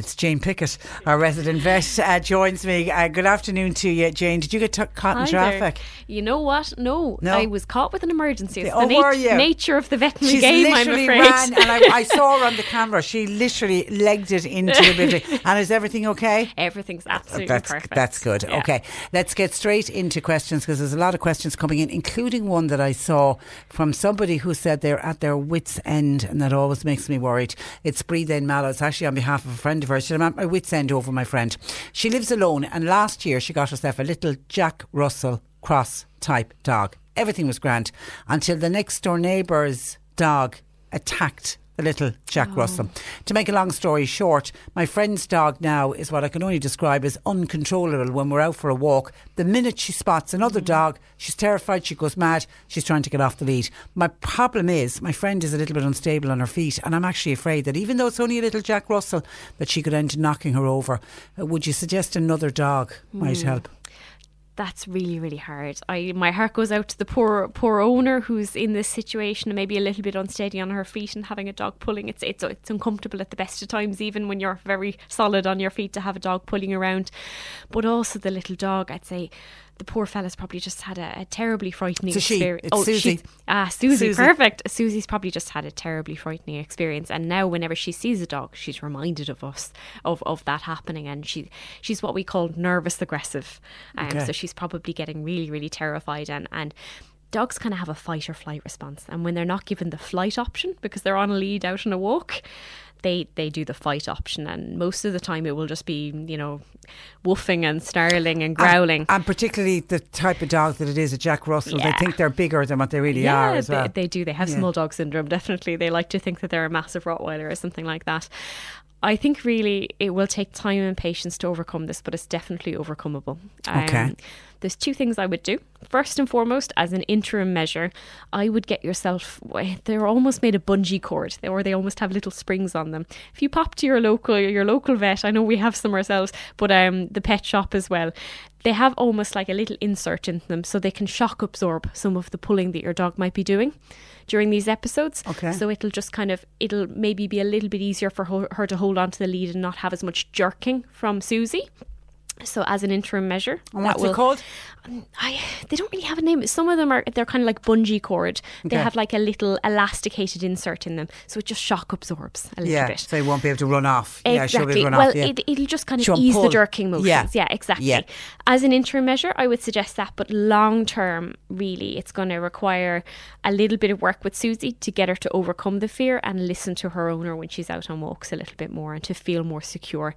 It's Jane Pickett, our resident vet, uh, joins me. Uh, good afternoon to you, Jane. Did you get t- caught in Hi traffic? there. You know what? No, No? I was caught with an emergency. It's Oh, the were you? nature of the veterinary She's game, I'm afraid. ran, and I, I saw her on the camera. She literally legged it into the building. And is everything okay? Everything's absolutely That's perfect. that's good. Yeah. Okay, let's get straight into questions because there's a lot of questions coming in, including one that I saw from somebody who said they're at their wits' end, and that always makes me worried. It's Breda In Mallow. It's actually on behalf of a friend of said, I'm at my wits' end over my friend. She lives alone, and last year she got herself a little Jack Russell cross type dog. Everything was grand until the next door neighbour's dog attacked the little Jack Russell. To make a long story short, my friend's dog now is what I can only describe as uncontrollable when we're out for a walk. The minute she spots another dog, she's terrified, she goes mad, she's trying to get off the lead. My problem is, my friend is a little bit unstable on her feet, and I'm actually afraid that even though it's only a little Jack Russell, that she could end up knocking her over. Uh, would you suggest another dog might help? That's really, really hard. I my heart goes out to the poor, poor owner who's in this situation and maybe a little bit unsteady on her feet and having a dog pulling. It's it's it's uncomfortable at the best of times, even when you're very solid on your feet to have a dog pulling around. But also the little dog, I'd say. The poor fella's probably just had a, a terribly frightening It's a she. experience. It's Susie. she's- Ah, Susie, Susie. perfect. Susie's probably just had a terribly frightening experience, and now whenever she sees a dog, she's reminded of us of, of that happening, and she she's what we call nervous aggressive. Um, Okay. So she's probably getting really, really terrified, and and. Dogs kind of have a fight or flight response, and when they're not given the flight option because they're on a lead out on a walk, they they do the fight option, and most of the time it will just be you know woofing and snarling and growling. And, and particularly the type of dog that it is, a Jack Russell, they think they're bigger than what they really are as they, well. they do. They have Yeah. small dog syndrome. Definitely, they like to think that they're a massive Rottweiler or something like that. I think really it will take time and patience to overcome this, but it's definitely overcomable. Um, Okay. There's two things I would do. First and foremost, as an interim measure, I would get yourself. They're almost made of bungee cord, or they almost have little springs on them. If you pop to your local your local vet, I know we have some ourselves, but um, the pet shop as well. They have almost like a little insert in them, so they can shock absorb some of the pulling that your dog might be doing during these episodes. Okay. So it'll just kind of it'll maybe be a little bit easier for her, her to hold on to the lead and not have as much jerking from Susie. So as an interim measure, and what's will- it called? I they don't really have a name. Some of them are they're kind of like bungee cord. They Okay. have like a little elasticated insert in them, so it just shock absorbs a little Yeah, bit. so they won't be able to run off. Yeah, she'll be Exactly. able to run well, off. Yeah. it, it'll just kind She'll of ease pull. the jerking motions. Yeah. Yeah, exactly. Yeah. As an interim measure, I would suggest that, but long term, really, it's going to require a little bit of work with Susie to get her to overcome the fear and listen to her owner when she's out on walks a little bit more and to feel more secure.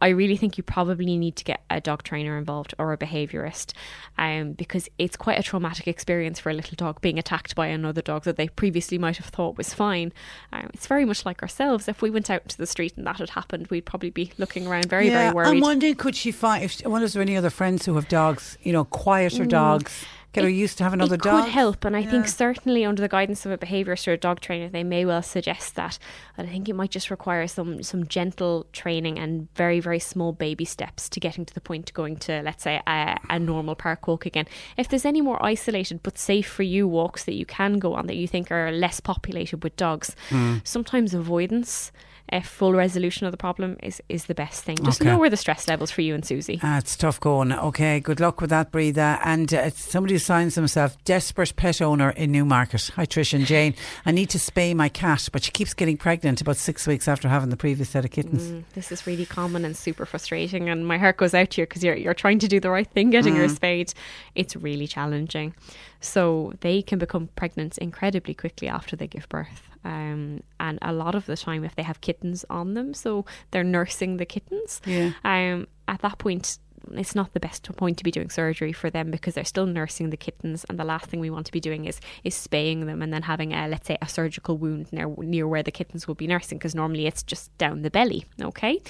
I really think you probably need to get a dog trainer involved or a behaviourist um, because it's quite a traumatic experience for a little dog being attacked by another dog that they previously might have thought was fine. Um, it's very much like ourselves. If we went out into the street and that had happened, we'd probably be looking around very, yeah, very worried. I'm wondering, could she find? If I wonder, is there are any other friends who have dogs? You know, quieter dogs. Get her used to have another Mm. it dog. could help, and I Yeah. think certainly under the guidance of a behaviourist or a dog trainer, they may well suggest that. But I think it might just require some some gentle training and very very small baby steps to getting to the point to going to let's say a, a normal park walk again. If there's any more isolated but safe for you walks that you can go on that you think are less populated with dogs, Hmm. sometimes avoidance. A full resolution of the problem is, is the best thing. Just Okay. lower the stress levels for you and Susie. Ah, it's tough going. Okay, good luck with that, Breda. And uh, somebody who signs themselves desperate pet owner in Newmarket. Hi, Trish and Jane. I need to spay my cat, but she keeps getting pregnant about six weeks after having the previous set of kittens. Mm, this is really common and super frustrating, and my heart goes out to you because you're you're trying to do the right thing, getting her spayed. It's really challenging. So they can become pregnant incredibly quickly after they give birth. Um, and a lot of the time, if they have kittens on them, so they're nursing the kittens, Yeah. um, at that point, it's not the best point to be doing surgery for them because they're still nursing the kittens, and the last thing we want to be doing is is spaying them and then having a let's say a surgical wound near near where the kittens will be nursing because normally it's just down the belly. Okay.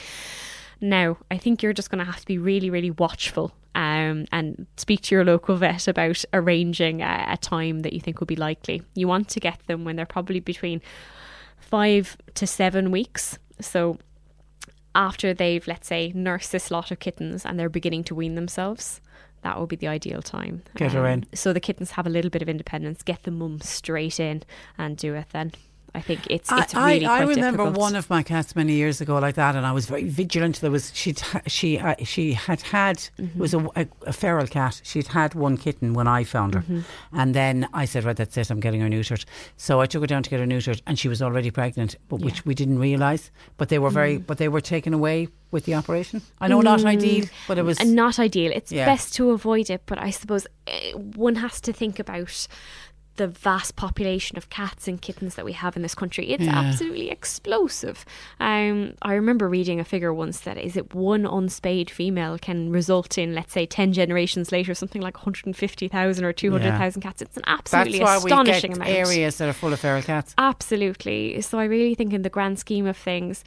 Now, I think you're just going to have to be really, really watchful um, and speak to your local vet about arranging a, a time that you think would be likely. You want to get them when they're probably between five to seven weeks. So, after they've, let's say, nursed this lot of kittens and they're beginning to wean themselves, that would be the ideal time. Um, Get her in. So the kittens have a little bit of independence. Get the mum straight in and do it then. I think it's it's I, really I, I remember difficult. one of my cats many years ago like that, and I was very vigilant. There was she she uh, she had had Mm-hmm. was a, a, a feral cat. She'd had one kitten when I found her, Mm-hmm. and then I said, "Right, that's it. I'm getting her neutered." So I took her down to get her neutered, and she was already pregnant, but which we didn't realise. But they were very, but they were taken away with the operation. I know not ideal, but it was not ideal. It's Yeah. best to avoid it, but I suppose eh, one has to think about the vast population of cats and kittens that we have in this country. It's Yeah. absolutely explosive. Um, I remember reading a figure once that is it one unspayed female can result in, let's say, ten generations later, something like 150,000 or 200,000 cats. It's an That's absolutely why we astonishing get amount. areas that are full of feral cats. Absolutely. So I really think, in the grand scheme of things,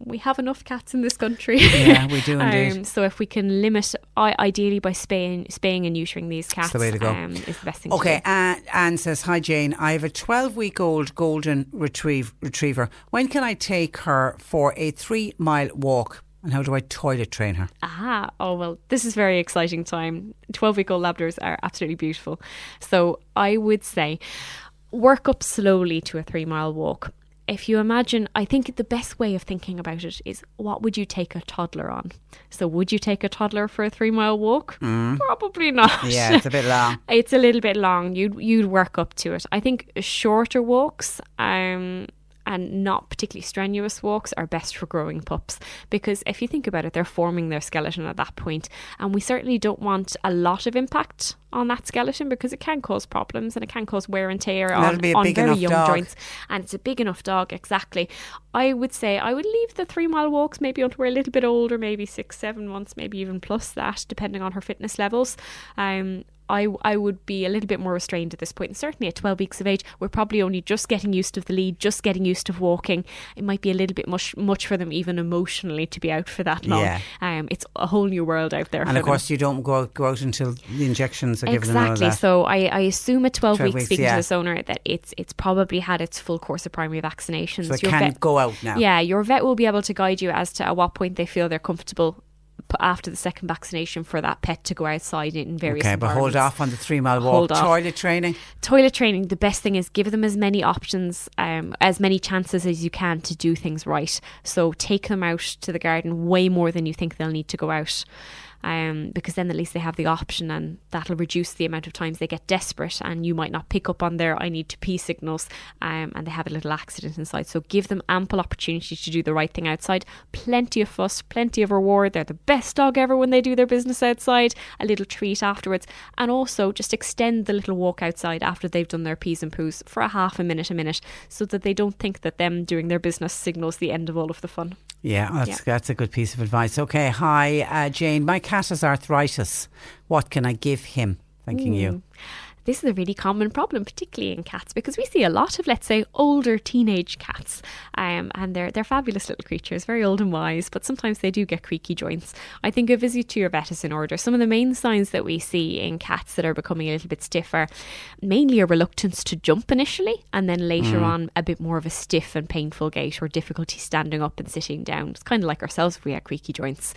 we have enough cats in this country. Yeah, we do indeed. um, so if we can limit, I ideally by spaying, spaying and neutering these cats, the way to go. Um, is the best thing. Okay, To do. Anne, Anne says, Hi Jane, I have a 12 week old golden retrieve, retriever. When can I take her for a three mile walk? And how do I toilet train her? Ah, oh well, this is very exciting time. Twelve week old Labradors are absolutely beautiful. So I would say, work up slowly to a three mile walk. If you imagine, I think the best way of thinking about it is what would you take a toddler on? So, would you take a toddler for a three mile walk? Probably not. Mm. Yeah, it's a bit long. It's a little bit long. You'd you'd work up to it. I think shorter walks, um, and not particularly strenuous walks are best for growing pups because if you think about it, they're forming their skeleton at that point, and we certainly don't want a lot of impact on that skeleton because it can cause problems and it can cause wear and tear on, on very young dog. joints. And it's a big enough dog, exactly. I would say I would leave the three mile walks maybe until we're a little bit older, maybe six, seven months, maybe even plus that, depending on her fitness levels. Um, I, I would be a little bit more restrained at this point. And certainly at 12 weeks of age, we're probably only just getting used to the lead, just getting used to walking. It might be a little bit much much for them, even emotionally, to be out for that long. Yeah. Um, it's a whole new world out there. And of them. course, you don't go out, go out until the injections are given all of Exactly. So I, I assume at 12, 12 weeks, weeks, speaking yeah. to this owner, that it's it's probably had its full course of primary vaccinations. So it Your can vet- go out now. Yeah, your vet will be able to guide you as to at what point they feel they're comfortable after the second vaccination for that pet to go outside in various Okay, but hold off on the three mile walk. Hold off. Toilet training. Toilet training, the best thing is give them as many options, um, as many chances as you can to do things right. So take them out to the garden way more than you think they'll need to go out. Um, because then at least they have the option and that'll reduce the amount of times they get desperate and you might not pick up on their I need to pee signals um, and they have a little accident inside. So give them ample opportunity to do the right thing outside. Plenty of fuss, plenty of reward. They're the best dog ever when they do their business outside. A little treat afterwards. And also just extend the little walk outside after they've done their peas and poos for a half a minute, a minute, so that they don't think that them doing their business signals the end of all of the fun. Yeah, that's, Yeah. that's a good piece of advice. Okay, hi, uh, Jane. My cat has arthritis. What can I give him? Thanking you. This is a really common problem, particularly in cats, because we see a lot of, let's say, older teenage cats, um, and they're they're fabulous little creatures, very old and wise, but sometimes they do get creaky joints. I think a visit to your vet is in order. Some of the main signs that we see in cats that are becoming a little bit stiffer, mainly a reluctance to jump initially, and then later on a bit more of a stiff and painful gait or difficulty standing up and sitting down. It's kind of like ourselves if we had creaky joints.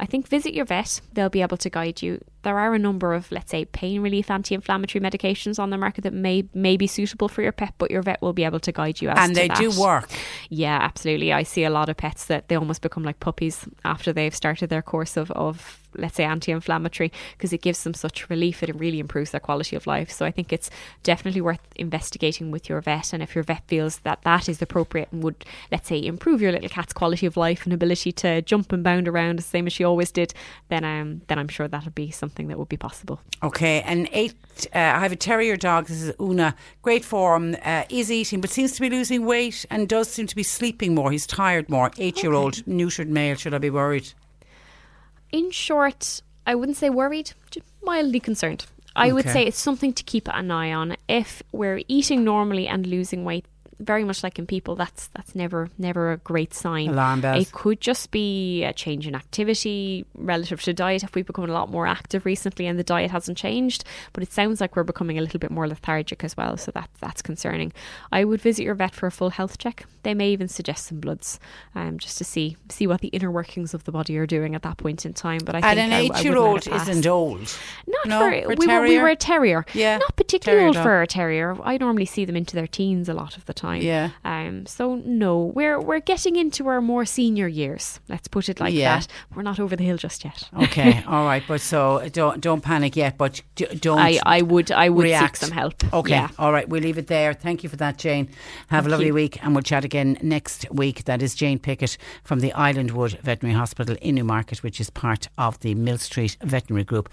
I think visit your vet; they'll be able to guide you. There are a number of, let's say, pain relief anti-inflammatory medications on the market that may may be suitable for your pet, but your vet will be able to guide you as And they do work. Yeah, absolutely. I see a lot of pets that they almost become like puppies after they've started their course of, of let's say, anti-inflammatory because it gives them such relief. It really improves their quality of life. So I think it's definitely worth investigating with your vet, and if your vet feels that that is appropriate and would, let's say, improve your little cat's quality of life and ability to jump and bound around the same as she always did, then um, then I'm sure that'll be something that would be possible. Okay, and eight. Uh, I have a terrier dog. This is Una. Great form. Uh, is eating, but seems to be losing weight and does seem to be sleeping more. He's tired more. Eight-year-old neutered male. Should I be worried? In short, I wouldn't say worried, just mildly concerned. I would say it's something to keep an eye on. If we're eating normally and losing weight, very much like in people, that's that's never never a great sign. Alarm bells. It could just be a change in activity relative to diet. If we've become a lot more active recently and the diet hasn't changed, but it sounds like we're becoming a little bit more lethargic as well, so that that's concerning. I would visit your vet for a full health check. They may even suggest some bloods, um, just to see see what the inner workings of the body are doing at that point in time. But I And think an I- I wouldn't let eight-year-old isn't old. Not No, for, we, were, we were a terrier. Yeah, Not particularly old dog. for a terrier. I normally see them into their teens a lot of the time. Yeah. Um. So no, we're we're getting into our more senior years. Let's put it like Yeah. that. We're not over the hill just yet. Okay, all right, but so don't don't panic yet, but don't. I, I would I would react. seek some help. Okay, Yeah. all right, we'll leave it there. Thank you for that, Jane. Have a lovely you. week, and we'll chat again next week. That is Jane Pickett from the Islandwood Veterinary Hospital in Newmarket, which is part of the Mill Street Veterinary Group.